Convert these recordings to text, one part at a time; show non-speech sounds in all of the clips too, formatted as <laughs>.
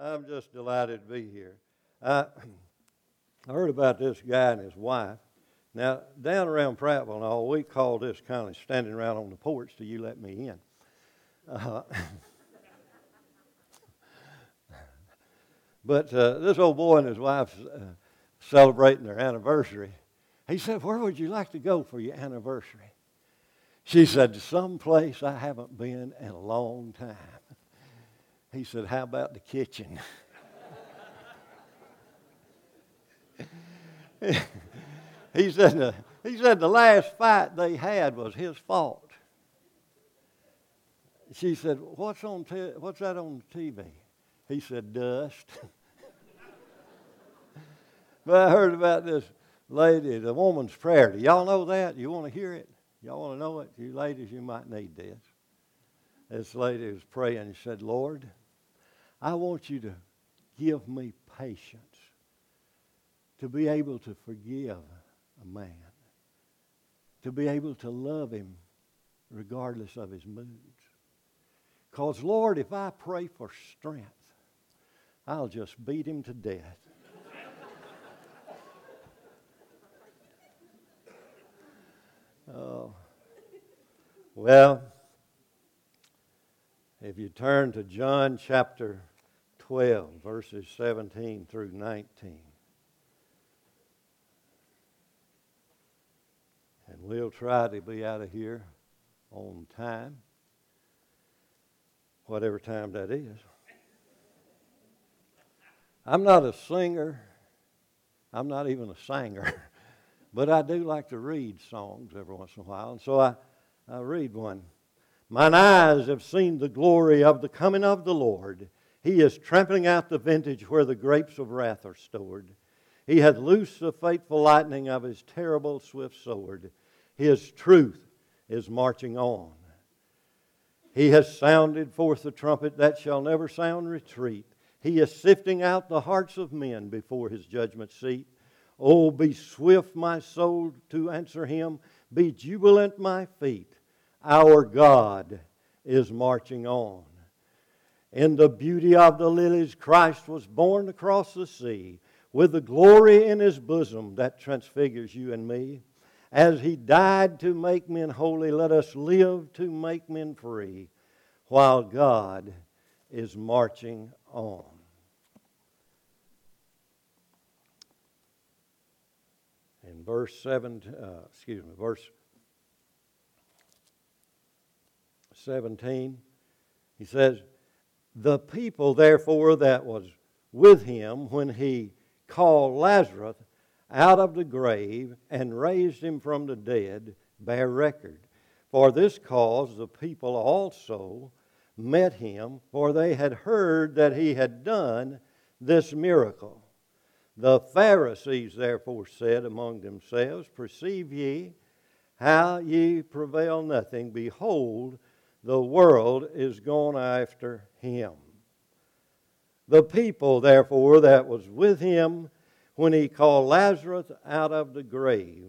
I'm just delighted to be here. <clears throat> I, heard about this guy and his wife. Now, down around Prattville and all, we call this kind of standing around on the porch till you let me in. Uh, <laughs> but uh, this old boy and his wife uh, celebrating their anniversary. He said, Where would you like to go for your anniversary? She said, Some place I haven't been in a long time. He said, How about the kitchen? <laughs> he, said, the, he said the last fight they had was his fault. She said, What's, on te- what's that on the TV? He said, Dust. <laughs> but I heard about this lady, the woman's prayer. Do y'all know that? You want to hear it? Y'all want to know it? You ladies, you might need this. This lady was praying and said, Lord, I want you to give me patience to be able to forgive a man, to be able to love him regardless of his moods. Because, Lord, if I pray for strength, I'll just beat him to death. <laughs> oh. Well, if you turn to John chapter 12, verses 17 through 19. And we'll try to be out of here on time, whatever time that is. I'm not a singer, I'm not even a singer, <laughs> but I do like to read songs every once in a while, and so I, I read one. Mine eyes have seen the glory of the coming of the Lord. He is trampling out the vintage where the grapes of wrath are stored. He hath loosed the fateful lightning of his terrible swift sword. His truth is marching on. He has sounded forth the trumpet that shall never sound retreat. He is sifting out the hearts of men before his judgment seat. Oh, be swift, my soul, to answer him. Be jubilant, my feet. Our God is marching on. In the beauty of the lilies, Christ was born across the sea with the glory in his bosom that transfigures you and me. As he died to make men holy, let us live to make men free while God is marching on. In verse 7, uh, excuse me, verse 17, he says, The people, therefore, that was with him when he called Lazarus out of the grave and raised him from the dead bear record. For this cause the people also met him, for they had heard that he had done this miracle. The Pharisees therefore said among themselves, Perceive ye how ye prevail nothing? Behold, the world is gone after him. The people, therefore, that was with him when he called Lazarus out of the grave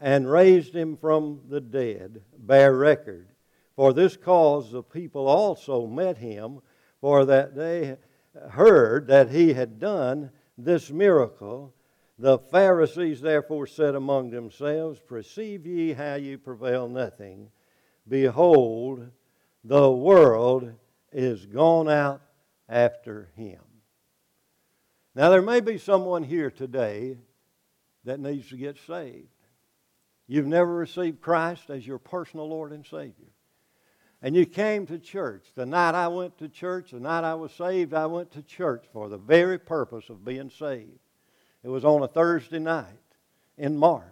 and raised him from the dead, bear record. For this cause the people also met him, for that they heard that he had done this miracle. The Pharisees therefore said among themselves, Perceive ye how ye prevail nothing? Behold, the world is gone out after him. Now, there may be someone here today that needs to get saved. You've never received Christ as your personal Lord and Savior. And you came to church. The night I went to church, the night I was saved, I went to church for the very purpose of being saved. It was on a Thursday night in March.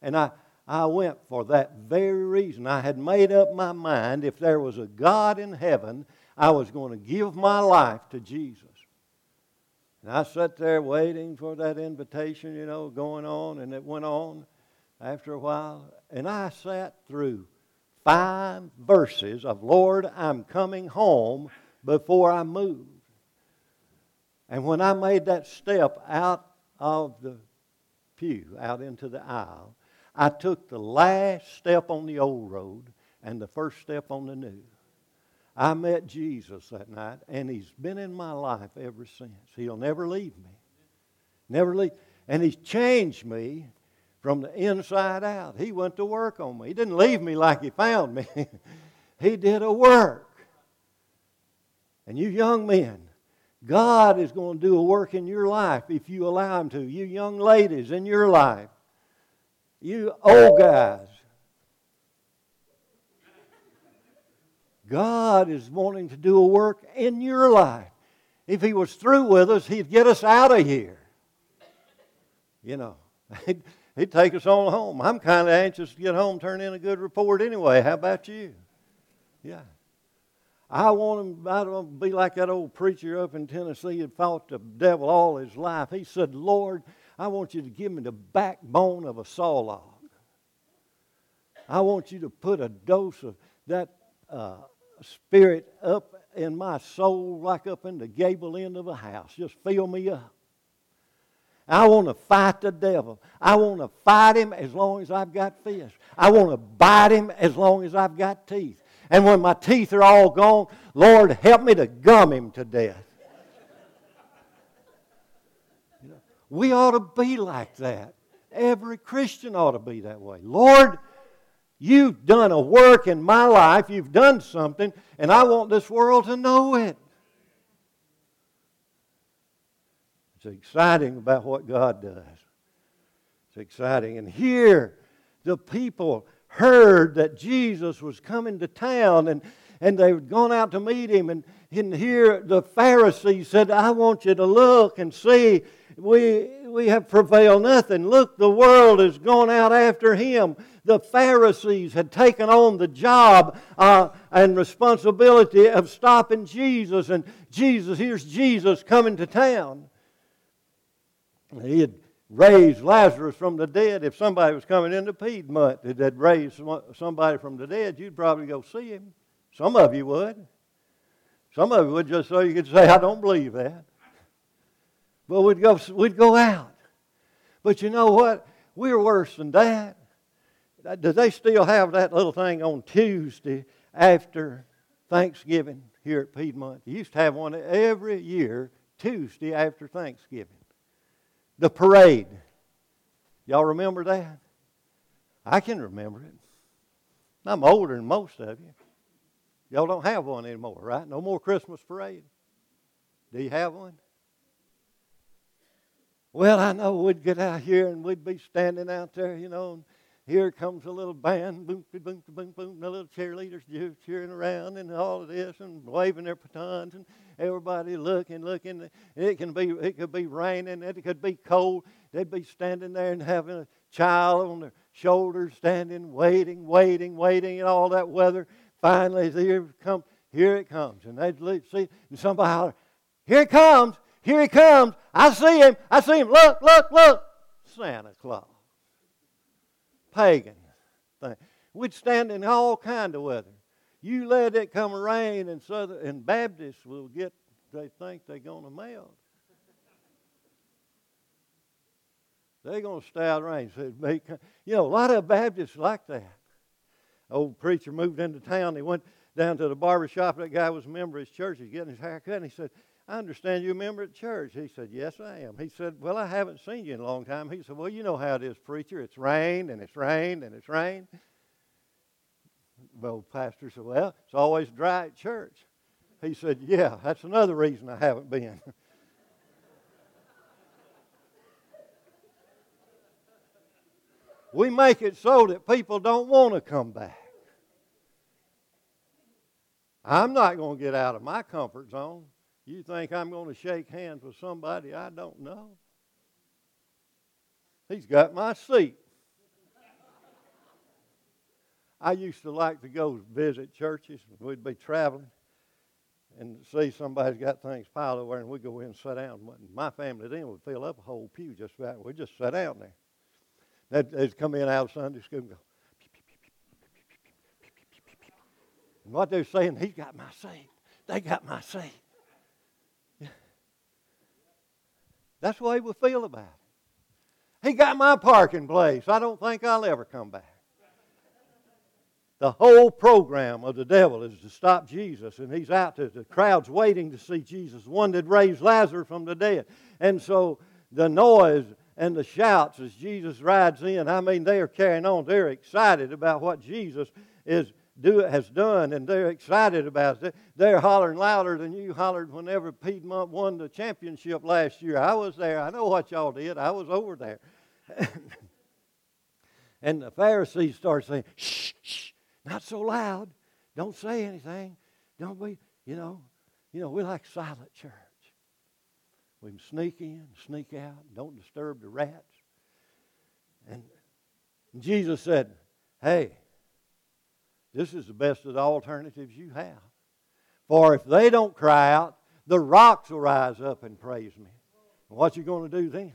And I, I went for that very reason. I had made up my mind if there was a God in heaven, I was going to give my life to Jesus. And I sat there waiting for that invitation, you know, going on, and it went on after a while. And I sat through five verses of, Lord, I'm coming home before I move. And when I made that step out of the pew, out into the aisle, I took the last step on the old road and the first step on the new. I met Jesus that night, and He's been in my life ever since. He'll never leave me. Never leave. And He's changed me from the inside out. He went to work on me. He didn't leave me like He found me, <laughs> He did a work. And you young men, God is going to do a work in your life if you allow Him to. You young ladies in your life, you oh, old guys, God is wanting to do a work in your life. If He was through with us, He'd get us out of here. You know, <laughs> He'd, he'd take us on home. I'm kind of anxious to get home, turn in a good report anyway. How about you? Yeah. I want him, I don't want to be like that old preacher up in Tennessee that fought the devil all his life. He said, Lord, I want you to give me the backbone of a saw log. I want you to put a dose of that uh, spirit up in my soul, like up in the gable end of a house. Just fill me up. I want to fight the devil. I want to fight him as long as I've got fists. I want to bite him as long as I've got teeth. And when my teeth are all gone, Lord, help me to gum him to death. You know, we ought to be like that. Every Christian ought to be that way. Lord, you've done a work in my life, you've done something, and I want this world to know it. It's exciting about what God does. It's exciting. And here, the people heard that Jesus was coming to town and, and they had gone out to meet him. And, and here the Pharisees said, I want you to look and see. We, we have prevailed nothing. Look, the world has gone out after him. The Pharisees had taken on the job uh, and responsibility of stopping Jesus. And Jesus, here's Jesus coming to town. He had raised Lazarus from the dead. If somebody was coming into Piedmont that had raised somebody from the dead, you'd probably go see him. Some of you would. Some of you would just so you could say, I don't believe that. But we'd go, we'd go out. But you know what? We're worse than that. Do they still have that little thing on Tuesday after Thanksgiving here at Piedmont? They used to have one every year, Tuesday after Thanksgiving the parade. Y'all remember that? I can remember it. I'm older than most of you. Y'all don't have one anymore, right? No more Christmas parade. Do you have one? Well, I know we'd get out here and we'd be standing out there, you know, and here comes a little band, boom, boom, boom, boom, the little cheerleaders cheering around and all of this and waving their batons and everybody looking, looking. It can be, it could be raining, it could be cold. They'd be standing there and having a child on their shoulders, standing, waiting, waiting, waiting, and all that weather. Finally, here come, here it comes, and they'd see, and somebody holler, "Here it comes! Here he comes! I see him! I see him! Look, look, look! Santa Claus." Pagan thing. We'd stand in all kind of weather. You let it come rain, and Southern and Baptists will get. They think they're to melt. They're to stay out of rain. So you know, a lot of Baptists like that. Old preacher moved into town. He went down to the barber shop. That guy was a member of his church. He's getting his hair cut. And he said, I understand you're a member at church. He said, Yes, I am. He said, Well, I haven't seen you in a long time. He said, Well, you know how it is, preacher. It's rained and it's rained and it's rained. Well, pastor said, Well, it's always dry at church. He said, Yeah, that's another reason I haven't been. we make it so that people don't want to come back. I'm not going to get out of my comfort zone. You think I'm going to shake hands with somebody I don't know? He's got my seat. I used to like to go visit churches. We'd be traveling and see somebody's got things piled over and we'd go in and sit down. My family then would fill up a whole pew just about. We'd just sit down there. They'd, they'd come in out of Sunday school and go, and what they're saying, he's got my seat. They got my seat. That's the way we feel about it. He got my parking place. I don't think I'll ever come back. the whole program of the devil is to stop Jesus, and he's out there. The crowd's waiting to see Jesus, one that raised Lazarus from the dead. And so the noise and the shouts as Jesus rides in, I mean, they are carrying on. They're excited about what Jesus is do, has done, and they're excited about it. They're hollering louder than you hollered whenever Piedmont won the championship last year. I was there. I know what y'all did. I was over there. <laughs> and the Pharisees start saying, shh, shh, not so loud. Don't say anything. Don't be, you know, you know, we like silent church. We can sneak in, sneak out, don't disturb the rats. And Jesus said, Hey, this is the best of the alternatives you have. For if they don't cry out, the rocks will rise up and praise me. And what you going to do then?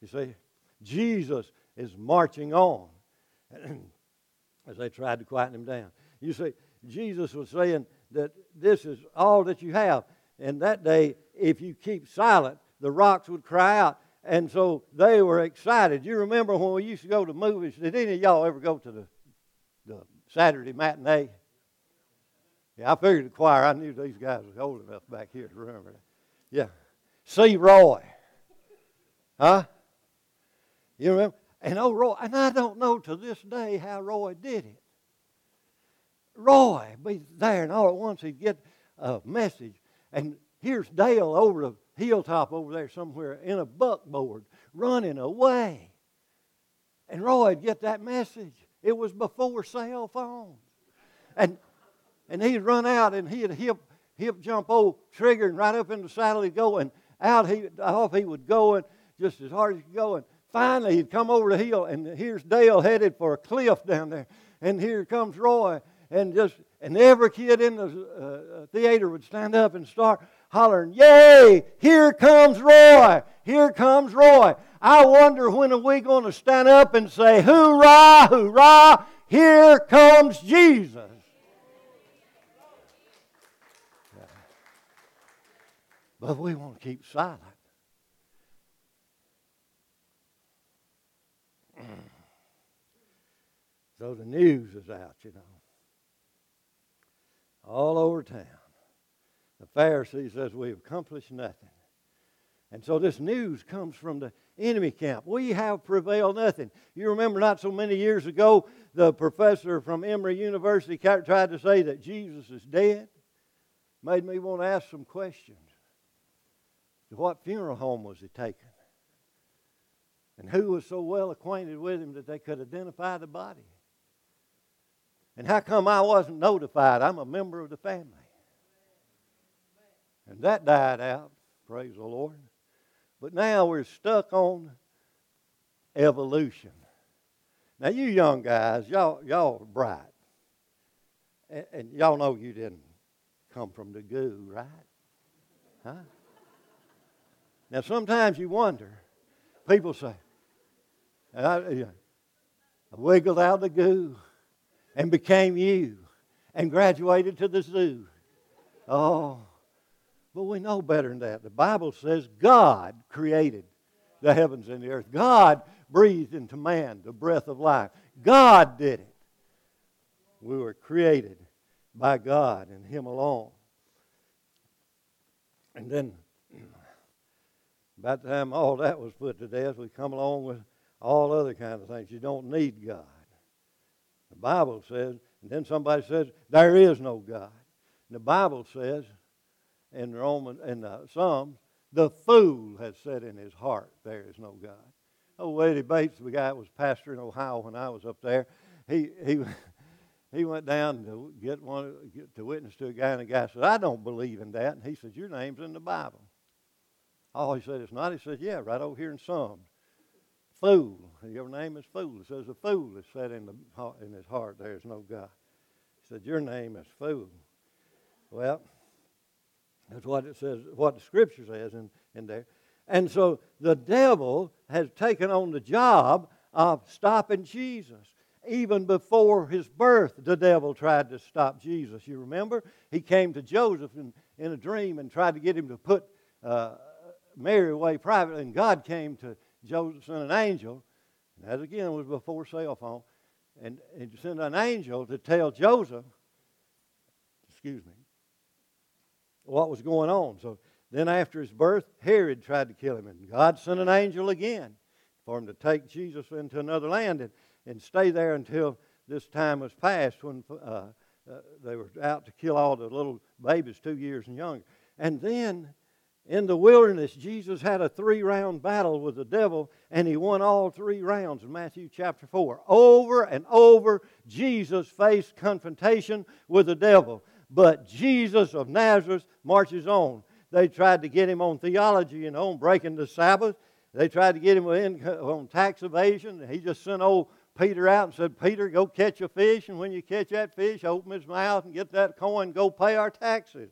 You see, Jesus is marching on. <clears throat> as they tried to quieten him down. You see, Jesus was saying that this is all that you have. And that day, if you keep silent, the rocks would cry out. And so they were excited. You remember when we used to go to movies? Did any of y'all ever go to the, the Saturday matinee? Yeah, I figured the choir. I knew these guys was old enough back here to remember that. Yeah. See Roy. Huh? You remember? And oh, Roy, and I don't know to this day how Roy did it. Roy be there, and all at once he'd get a message, and here's Dale over the hilltop over there somewhere in a buckboard running away. And Roy'd get that message. It was before cell phones. And and he'd run out and he'd hip hip jump old trigger and right up in the saddle he'd go and out he off he would go and just as hard as he could go and finally he'd come over the hill, and here's Dale headed for a cliff down there. And here comes Roy, and just and every kid in the uh, uh, theater would stand up and start hollering, "Yay! Here comes Roy! Here comes Roy!" I wonder when are we going to stand up and say, "Hoorah! Hoorah! Here comes Jesus!" But we want to keep silent. <clears throat> So the news is out, you know, all over town. The Pharisee says we've accomplished nothing. And so this news comes from the enemy camp. We have prevailed nothing. You remember not so many years ago, the professor from Emory University tried to say that Jesus is dead. Made me want to ask some questions. To what funeral home was he taken? And who was so well acquainted with him that they could identify the body? And how come I wasn't notified? I'm a member of the family. And that died out, praise the Lord. But now we're stuck on evolution. Now, you young guys, y'all, y'all are bright. And, and y'all know you didn't come from the goo, right? Huh? Now, sometimes you wonder. People say, uh, I, I wiggled out the goo and became you and graduated to the zoo. Oh, but we know better than that. The Bible says God created the heavens and the earth. God breathed into man the breath of life. God did it. We were created by God and Him alone. And then, <clears throat> about the time all that was put to death, we come along with all other kinds of things. You don't need God. The Bible says, and then somebody says, there is no God. And the Bible says in Roman in the Psalms, the fool has said in his heart, there is no God. Oh, Eddie Bates, the guy that was pastor in Ohio when I was up there, he he <laughs> he went down to get one get, to witness to a guy, and the guy said, "I don't believe in that." And he said, "Your name's in the Bible." Oh, he said, "It's not." He said, "Yeah, right over here in Psalms." fool. Your name is fool. It says a fool is said in, the, in his heart, there is no God. He said, Your name is fool. Well, that's what it says, what the scripture says in, in there. And so the devil has taken on the job of stopping Jesus. Even before his birth, the devil tried to stop Jesus. You remember? He came to Joseph in, in a dream and tried to get him to put uh, Mary away privately, and God came to Joseph sent an angel, and that again was before cell phone, and, and sent an angel to tell Joseph, excuse me, what was going on. So then after his birth, Herod tried to kill him, and God sent an angel again for him to take Jesus into another land and, and stay there until this time was past when uh, uh, they were out to kill all the little babies two years and younger. And then in the wilderness, Jesus had a three round battle with the devil, and he won all three rounds in Matthew chapter 4. Over and over, Jesus faced confrontation with the devil. But Jesus of Nazareth marches on. They tried to get him on theology, know, on breaking the Sabbath. They tried to get him uh, on tax evasion. He just sent old Peter out and said, Peter, go catch a fish, and when you catch that fish, open his mouth and get that coin, go pay our taxes.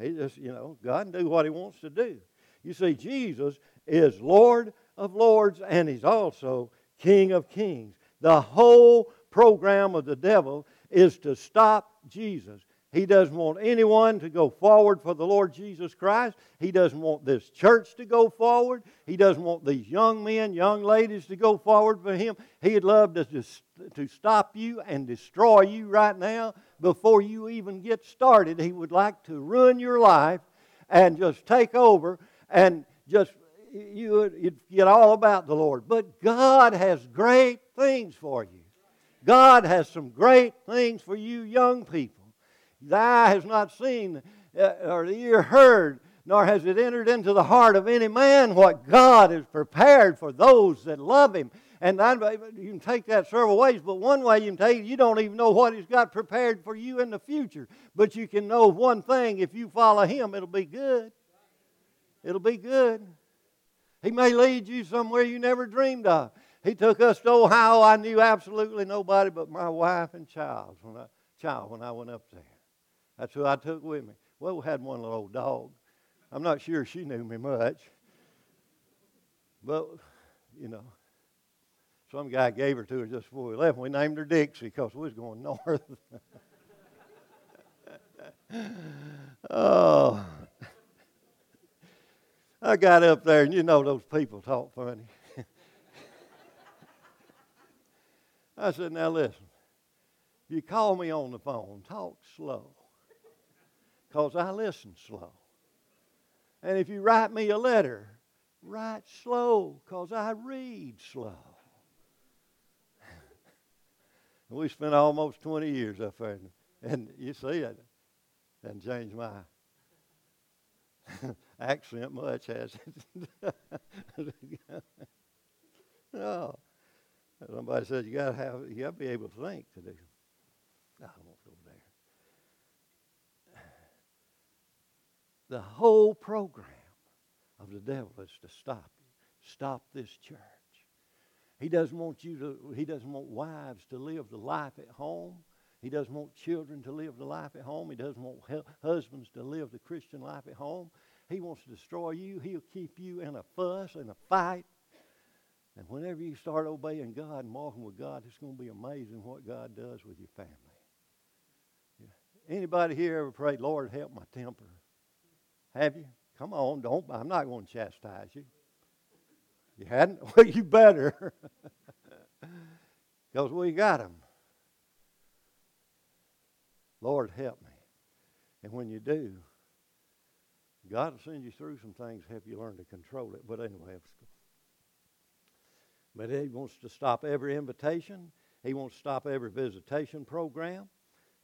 He just, you know, God can do what He wants to do. You see, Jesus is Lord of Lords and He's also King of Kings. The whole program of the devil is to stop Jesus. He doesn't want anyone to go forward for the Lord Jesus Christ. He doesn't want this church to go forward. He doesn't want these young men, young ladies to go forward for Him. He'd love to, to stop you and destroy you right now before you even get started. He would like to ruin your life and just take over and just you would get all about the Lord. But God has great things for you. God has some great things for you young people. The eye has not seen, uh, or the ear heard, nor has it entered into the heart of any man what God has prepared for those that love Him. And I, you can take that several ways, but one way you can take it, you don't even know what He's got prepared for you in the future. But you can know one thing if you follow Him, it'll be good. It'll be good. He may lead you somewhere you never dreamed of. He took us to Ohio. I knew absolutely nobody but my wife and child when I, child when I went up there. That's who I took with me. Well, we had one little old dog. I'm not sure she knew me much. But, you know, some guy gave her to her just before we left. We named her Dixie because we was going <laughs> north. oh. I got up there, and you know those people talk funny. <laughs> I said, Now listen, you call me on the phone, talk slow because I listen slow. And if you write me a letter, write slow because I read slow. <laughs> we spent almost 20 years up there. And you see, it hasn't changed my <laughs> accent much, has it? <laughs> no. Somebody said you gotta have you gotta be able to think to do. I won't go there. The whole program of the devil is to stop you, stop this church. He doesn't want you to, he doesn't want wives to live the life at home. He doesn't want children to live the life at home. He doesn't want husbands to live the Christian life at home. He wants to destroy you. He'll keep you in a fuss and a fight. And whenever you start obeying God and walking with God, it's going to be amazing what God does with your family. Anybody here ever prayed, Lord, help my temper? Have you? Come on, don't. I'm not going to chastise you. You hadn't? <laughs> Well, you better. <laughs> Because we got them. Lord, help me. And when you do, God will send you through some things help you learn to control it. But anyway, but He wants to stop every invitation. He wants to stop every visitation program.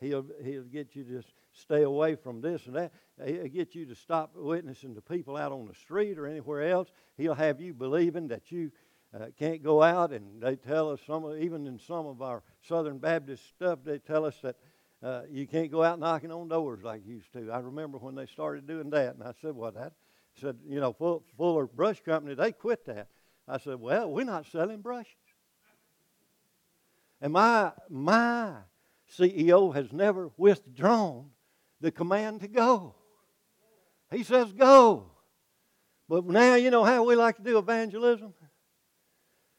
He'll, he'll get you to stay away from this and that. He'll get you to stop witnessing to people out on the street or anywhere else. He'll have you believing that you uh, can't go out. And they tell us, some even in some of our Southern Baptist stuff, they tell us that uh, you can't go out knocking on doors like you used to. I remember when they started doing that, and I said, "Well, that," I said, "You know, Fuller Brush Company, they quit that." I said, "Well, we're not selling brushes." And my my CEO has never withdrawn the command to go. He says, go. But now you know how we like to do evangelism?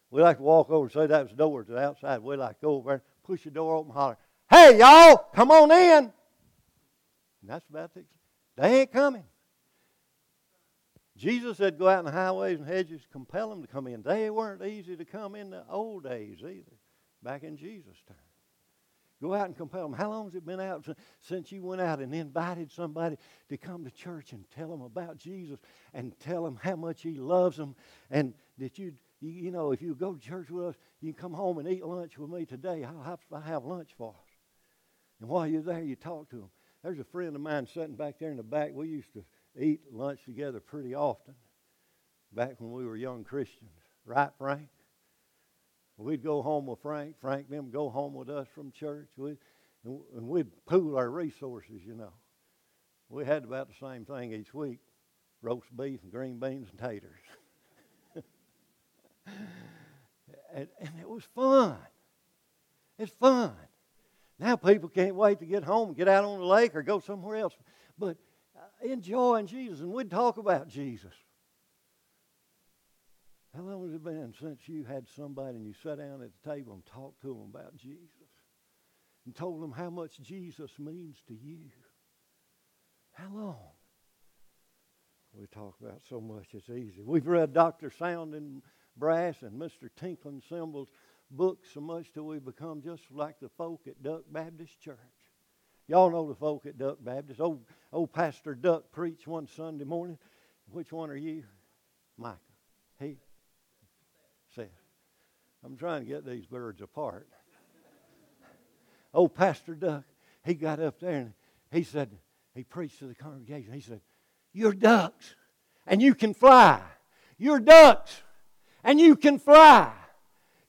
We like to walk over and say that's the door to the outside. We like to go over there, push the door open, holler, Hey, y'all, come on in. And that's about it. They ain't coming. Jesus said, Go out in the highways and hedges, compel them to come in. They weren't easy to come in the old days either, back in Jesus' time. Go out and compel them. How long has it been out since you went out and invited somebody to come to church and tell them about Jesus and tell them how much He loves them? And that you, you know, if you go to church with us, you can come home and eat lunch with me today. I'll have, I'll have lunch for us. And while you're there, you talk to them. There's a friend of mine sitting back there in the back. We used to eat lunch together pretty often back when we were young Christians. Right, Frank? We'd go home with Frank. Frank them go home with us from church. We'd, and we'd pool our resources, you know. We had about the same thing each week roast beef and green beans and taters. <laughs> and, and it was fun. It's fun. Now people can't wait to get home, get out on the lake, or go somewhere else. But uh, enjoying Jesus, and we'd talk about Jesus. How long has it been since you had somebody and you sat down at the table and talked to them about Jesus and told them how much Jesus means to you? How long? We talk about so much, it's easy. We've read Dr. Sounding Brass and Mr. Tinkling Cymbals books so much till we become just like the folk at Duck Baptist Church. Y'all know the folk at Duck Baptist. Old, old Pastor Duck preached one Sunday morning. Which one are you? Micah. He? I'm trying to get these birds apart. old Pastor Duck, he got up there and he said, he preached to the congregation. He said, You're ducks and you can fly. You're ducks and you can fly.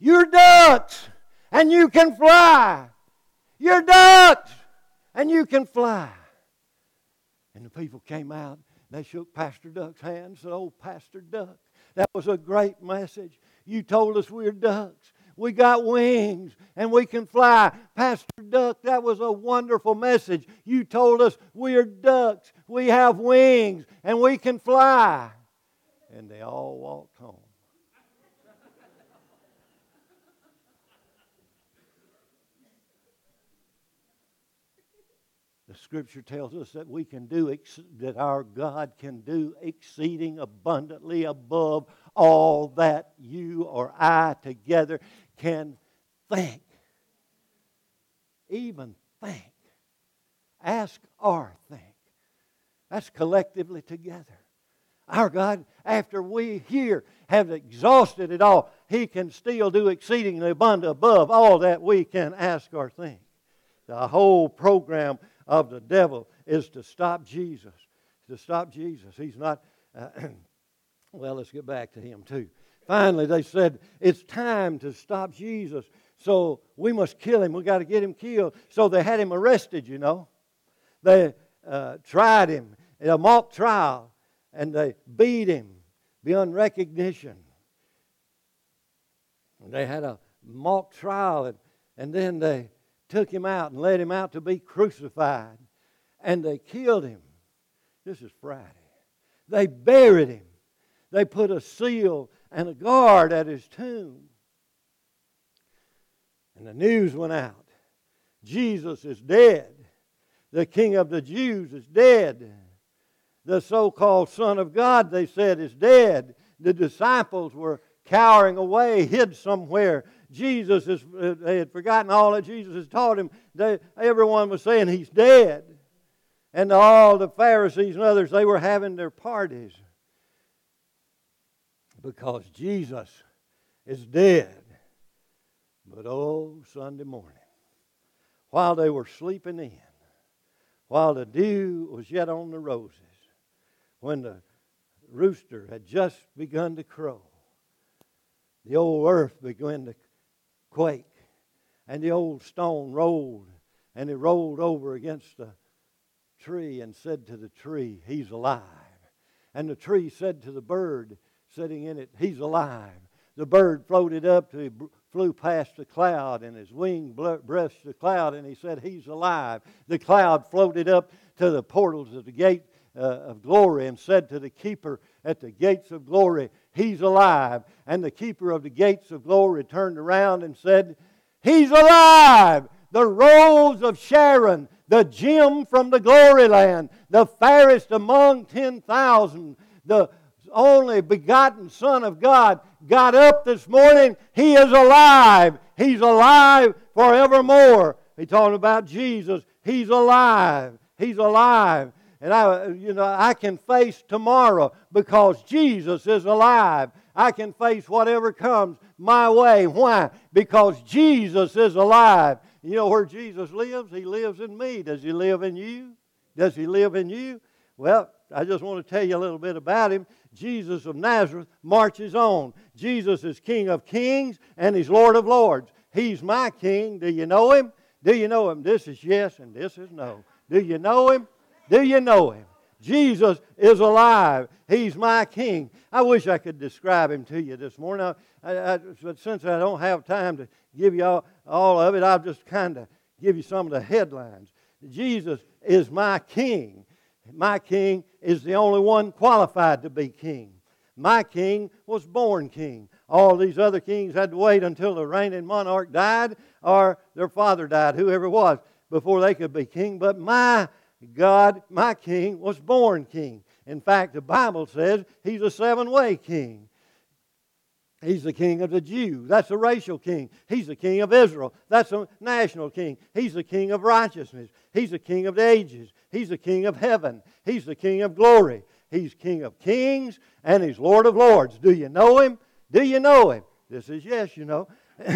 You're ducks and you can fly. You're ducks and you can fly. And the people came out. They shook Pastor Duck's hand and said, Oh, Pastor Duck, that was a great message. You told us we're ducks. We got wings and we can fly. Pastor Duck, that was a wonderful message. You told us we're ducks. We have wings and we can fly. And they all walked home. The scripture tells us that we can do, that our God can do exceeding abundantly above all that you or I together can think. Even think. Ask or think. That's collectively together. Our God, after we here have exhausted it all, He can still do exceedingly abundant above all that we can ask or think. The whole program of the devil is to stop Jesus. To stop Jesus. He's not, uh, <clears throat> well, let's get back to him too. Finally, they said, it's time to stop Jesus. So we must kill him. we got to get him killed. So they had him arrested, you know. They uh, tried him in a mock trial and they beat him beyond recognition. And they had a mock trial and, and then they took him out and led him out to be crucified. And they killed him. This is Friday. They buried him. They put a seal and a guard at his tomb. And the news went out Jesus is dead. The King of the Jews is dead. The so called Son of God, they said, is dead. The disciples were cowering away, hid somewhere. Jesus is, they had forgotten all that Jesus had taught him. They, everyone was saying he's dead. And all the Pharisees and others, they were having their parties because Jesus is dead. But oh, Sunday morning, while they were sleeping in, while the dew was yet on the roses, when the rooster had just begun to crow, the old earth began to quake, and the old stone rolled, and it rolled over against the tree and said to the tree, He's alive. And the tree said to the bird sitting in it, He's alive. The bird floated up to, flew past the cloud, and his wing brushed the cloud, and he said, He's alive. The cloud floated up to the portals of the gate uh, of glory and said to the keeper at the gates of glory, He's alive. And the keeper of the gates of glory turned around and said, He's alive. The rose of Sharon, the gem from the glory land, the fairest among 10,000, the only begotten Son of God, got up this morning. He is alive. He's alive forevermore. He's talking about Jesus. He's alive. He's alive. And I, you know, I can face tomorrow because Jesus is alive. I can face whatever comes my way. Why? Because Jesus is alive. You know where Jesus lives? He lives in me. Does he live in you? Does he live in you? Well, I just want to tell you a little bit about him. Jesus of Nazareth marches on. Jesus is King of kings and he's Lord of lords. He's my king. Do you know him? Do you know him? This is yes and this is no. Do you know him? Do you know him? Jesus is alive. He's my king. I wish I could describe him to you this morning, I, I, but since I don't have time to give you all, all of it, I'll just kind of give you some of the headlines. Jesus is my king. My king is the only one qualified to be king. My king was born king. All these other kings had to wait until the reigning monarch died or their father died, whoever it was, before they could be king. But my God, my king, was born king. In fact, the Bible says he's a seven way king. He's the king of the Jews. That's a racial king. He's the king of Israel. That's a national king. He's the king of righteousness. He's the king of the ages. He's the king of heaven. He's the king of glory. He's king of kings and he's Lord of lords. Do you know him? Do you know him? This is yes, you know. <coughs>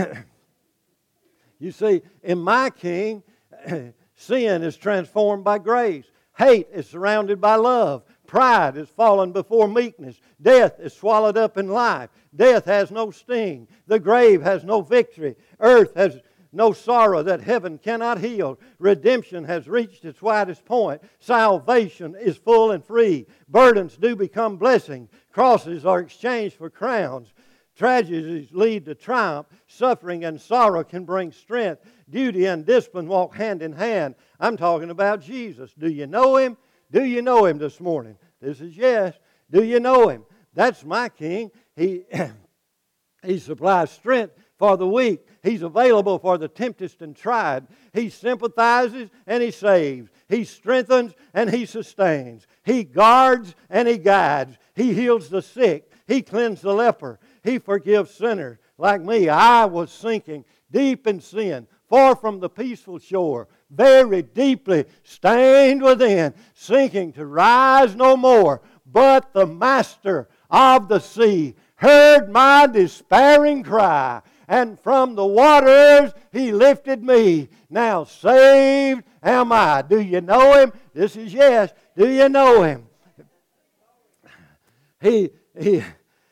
you see, in my king, <coughs> sin is transformed by grace. Hate is surrounded by love. Pride is fallen before meekness. Death is swallowed up in life. Death has no sting. The grave has no victory. Earth has no sorrow that heaven cannot heal. Redemption has reached its widest point. Salvation is full and free. Burdens do become blessings. Crosses are exchanged for crowns. Tragedies lead to triumph. Suffering and sorrow can bring strength. Duty and discipline walk hand in hand. I'm talking about Jesus. Do you know him? Do you know him this morning? This is yes. Do you know him? That's my king. He, <clears throat> he supplies strength for the weak. He's available for the tempted and tried. He sympathizes and he saves. He strengthens and he sustains. He guards and he guides. He heals the sick. He cleanses the leper. He forgives sinners like me. I was sinking deep in sin, far from the peaceful shore very deeply stained within, sinking to rise no more. But the Master of the sea heard my despairing cry, and from the waters he lifted me. Now saved am I. Do you know him? This is yes. Do you know him? He, he,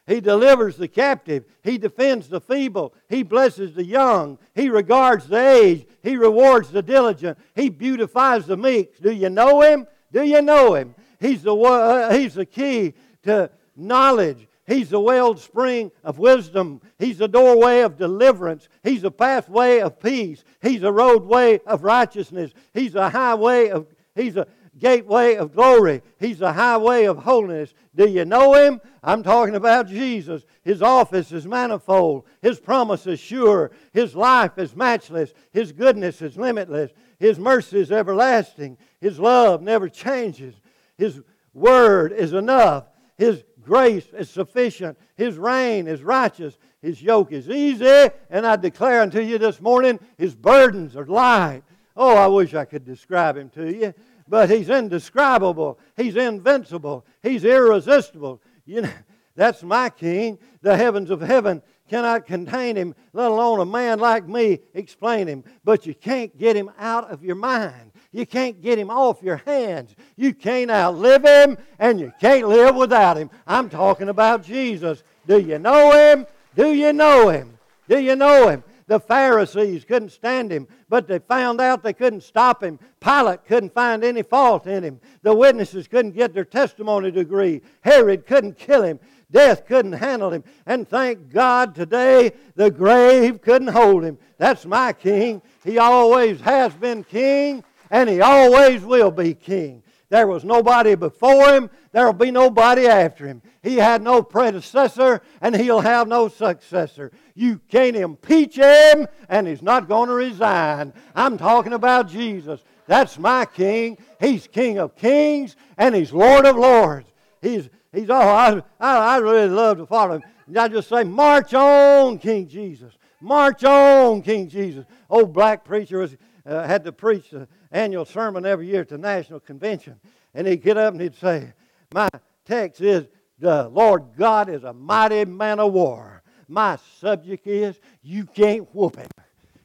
he delivers the captive. He defends the feeble. He blesses the young. He regards the aged. He rewards the diligent. He beautifies the meek. Do you know him? Do you know him? He's the, uh, he's the key to knowledge. He's the wellspring of wisdom. He's the doorway of deliverance. He's the pathway of peace. He's the roadway of righteousness. He's the highway of, he's a gateway of glory. He's the highway of holiness. Do you know him? I'm talking about Jesus. His office is manifold. His promise is sure. His life is matchless. His goodness is limitless. His mercy is everlasting. His love never changes. His word is enough. His grace is sufficient. His reign is righteous. His yoke is easy. And I declare unto you this morning, His burdens are light. Oh, I wish I could describe Him to you but he's indescribable. He's invincible. He's irresistible. You know, <laughs> that's my king. The heavens of heaven cannot contain him, let alone a man like me explain him. But you can't get him out of your mind. You can't get him off your hands. You can't outlive him, and you can't live without him. I'm talking about Jesus. Do you know him? Do you know him? Do you know him? The Pharisees couldn't stand him, but they found out they couldn't stop him. Pilate couldn't find any fault in him. The witnesses couldn't get their testimony to agree. Herod couldn't kill him. Death couldn't handle him. And thank God today the grave couldn't hold him. That's my king. He always has been king, and he always will be king. There was nobody before him. There will be nobody after him. He had no predecessor, and he'll have no successor. You can't impeach him, and he's not going to resign. I'm talking about Jesus. That's my king. He's King of kings, and he's Lord of lords. He's, he's oh, I, I, really love to follow him. I just say, March on, King Jesus. March on, King Jesus. Old black preacher was uh, had to preach the annual sermon every year at the national convention, and he'd get up and he'd say, "My text is the Lord God is a mighty man of war. My subject is you can't whoop him.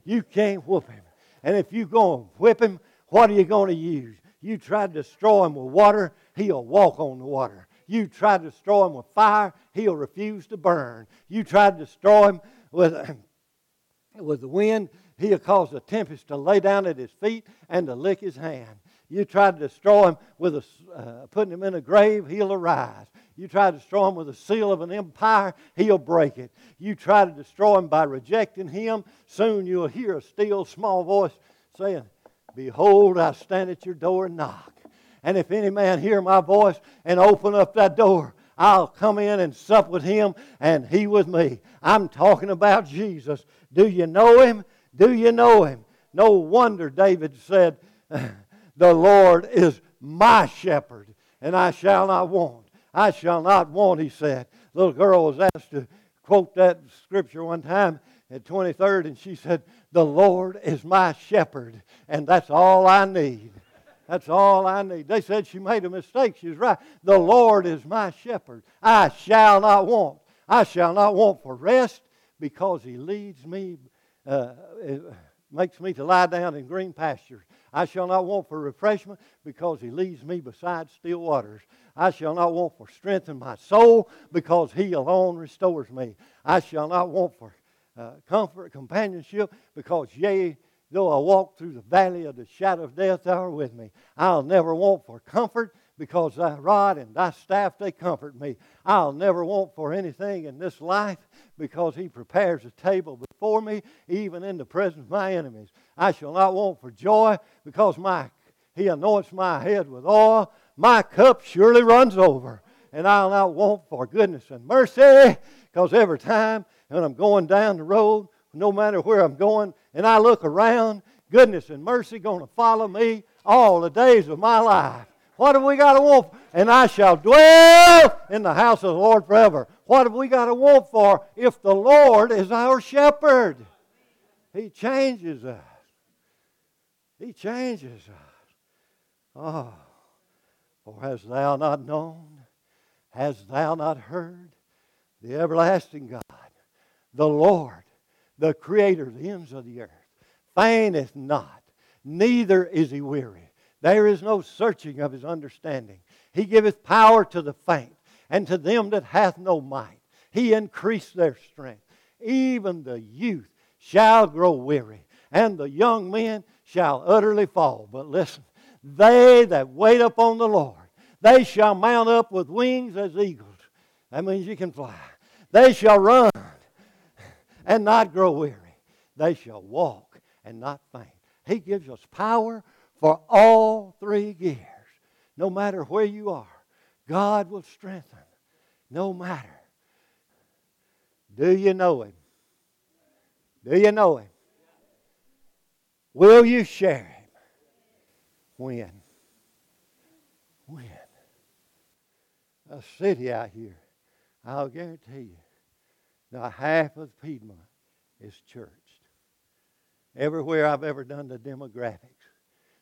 You can't whoop him. And if you go and whip him, what are you going to use? You try to destroy him with water, he'll walk on the water. You try to destroy him with fire, he'll refuse to burn. You try to destroy him with, <clears throat> with the wind, he'll cause the tempest to lay down at his feet and to lick his hand. You try to destroy him with a, uh, putting him in a grave, he'll arise. You try to destroy him with the seal of an empire, he'll break it. You try to destroy him by rejecting him, soon you'll hear a still small voice saying, Behold, I stand at your door and knock. And if any man hear my voice and open up that door, I'll come in and sup with him and he with me. I'm talking about Jesus. Do you know him? Do you know him? No wonder David said, <laughs> The Lord is my shepherd, and I shall not want. I shall not want, he said. The Little girl was asked to quote that scripture one time at 23rd, and she said, The Lord is my shepherd, and that's all I need. That's all I need. They said she made a mistake. She was right. The Lord is my shepherd. I shall not want. I shall not want for rest because He leads me, uh, makes me to lie down in green pastures. I shall not want for refreshment because he leads me beside still waters. I shall not want for strength in my soul because he alone restores me. I shall not want for uh, comfort, companionship because, yea, though I walk through the valley of the shadow of death, thou art with me. I'll never want for comfort because thy rod and thy staff they comfort me. I'll never want for anything in this life because he prepares a table before me, even in the presence of my enemies. I shall not want for joy because my he anoints my head with oil. My cup surely runs over. And I'll not want for goodness and mercy because every time when I'm going down the road, no matter where I'm going, and I look around, goodness and mercy going to follow me all the days of my life. What have we got to want? And I shall dwell in the house of the Lord forever. What have we got to want for if the Lord is our shepherd? He changes us. He changes us. Oh, for hast thou not known? Hast thou not heard? The everlasting God, the Lord, the Creator of the ends of the earth, fainteth not, neither is he weary. There is no searching of his understanding. He giveth power to the faint, and to them that hath no might. He increased their strength. Even the youth shall grow weary, and the young men shall utterly fall. But listen, they that wait upon the Lord, they shall mount up with wings as eagles. That means you can fly. They shall run and not grow weary. They shall walk and not faint. He gives us power for all three gears. No matter where you are, God will strengthen. No matter. Do you know Him? Do you know Him? Will you share him? When? When? A city out here, I'll guarantee you, not half of Piedmont is churched. Everywhere I've ever done the demographics,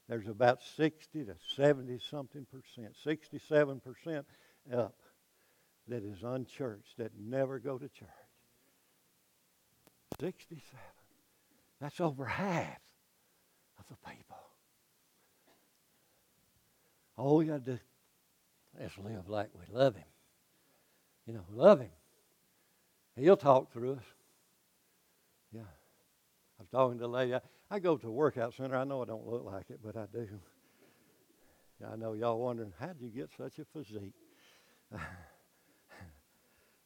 there's about 60 to 70 something percent, 67 percent up that is unchurched, that never go to church. 67. That's over half of the people. All we got to do is live like we love Him. You know, love Him. He'll talk through us. Yeah. I was talking to a lady. I, I go to a workout center. I know I don't look like it, but I do. <laughs> I know y'all wondering, how'd you get such a physique? <laughs>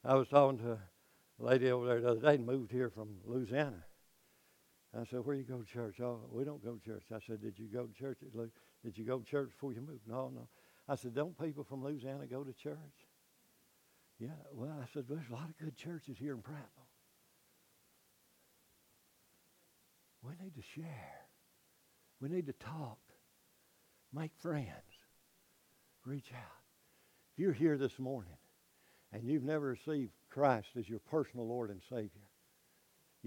I was talking to a lady over there the other day, moved here from Louisiana. I said, Where you go to church? Oh, we don't go to church. I said, Did you go to church? Did you go to church before you moved? No, no. I said, Don't people from Louisiana go to church? Yeah, well, I said, There's a lot of good churches here in Prattville. We need to share. We need to talk, make friends, reach out. If you're here this morning and you've never received Christ as your personal Lord and Savior,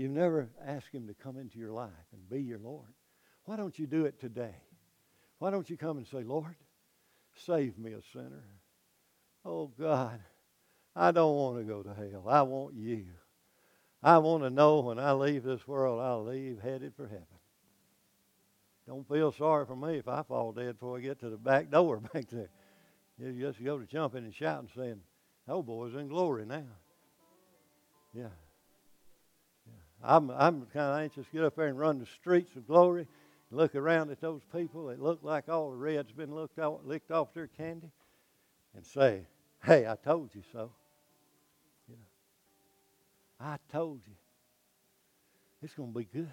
You've never asked Him to come into your life and be your Lord. Why don't you do it today? Why don't you come and say, Lord, save me a sinner? Oh, God, I don't want to go to hell. I want you. I want to know when I leave this world, I'll leave headed for heaven. Don't feel sorry for me if I fall dead before I get to the back door <laughs> back there. You just go to jumping and shouting, saying, "Oh, boy's in glory now." Yeah. yeah. I'm I'm kind of anxious to get up there and run the streets of glory, and look around at those people that look like all the red's been looked licked off their candy, and say, "Hey, I told you so." I told you. It's going to be good.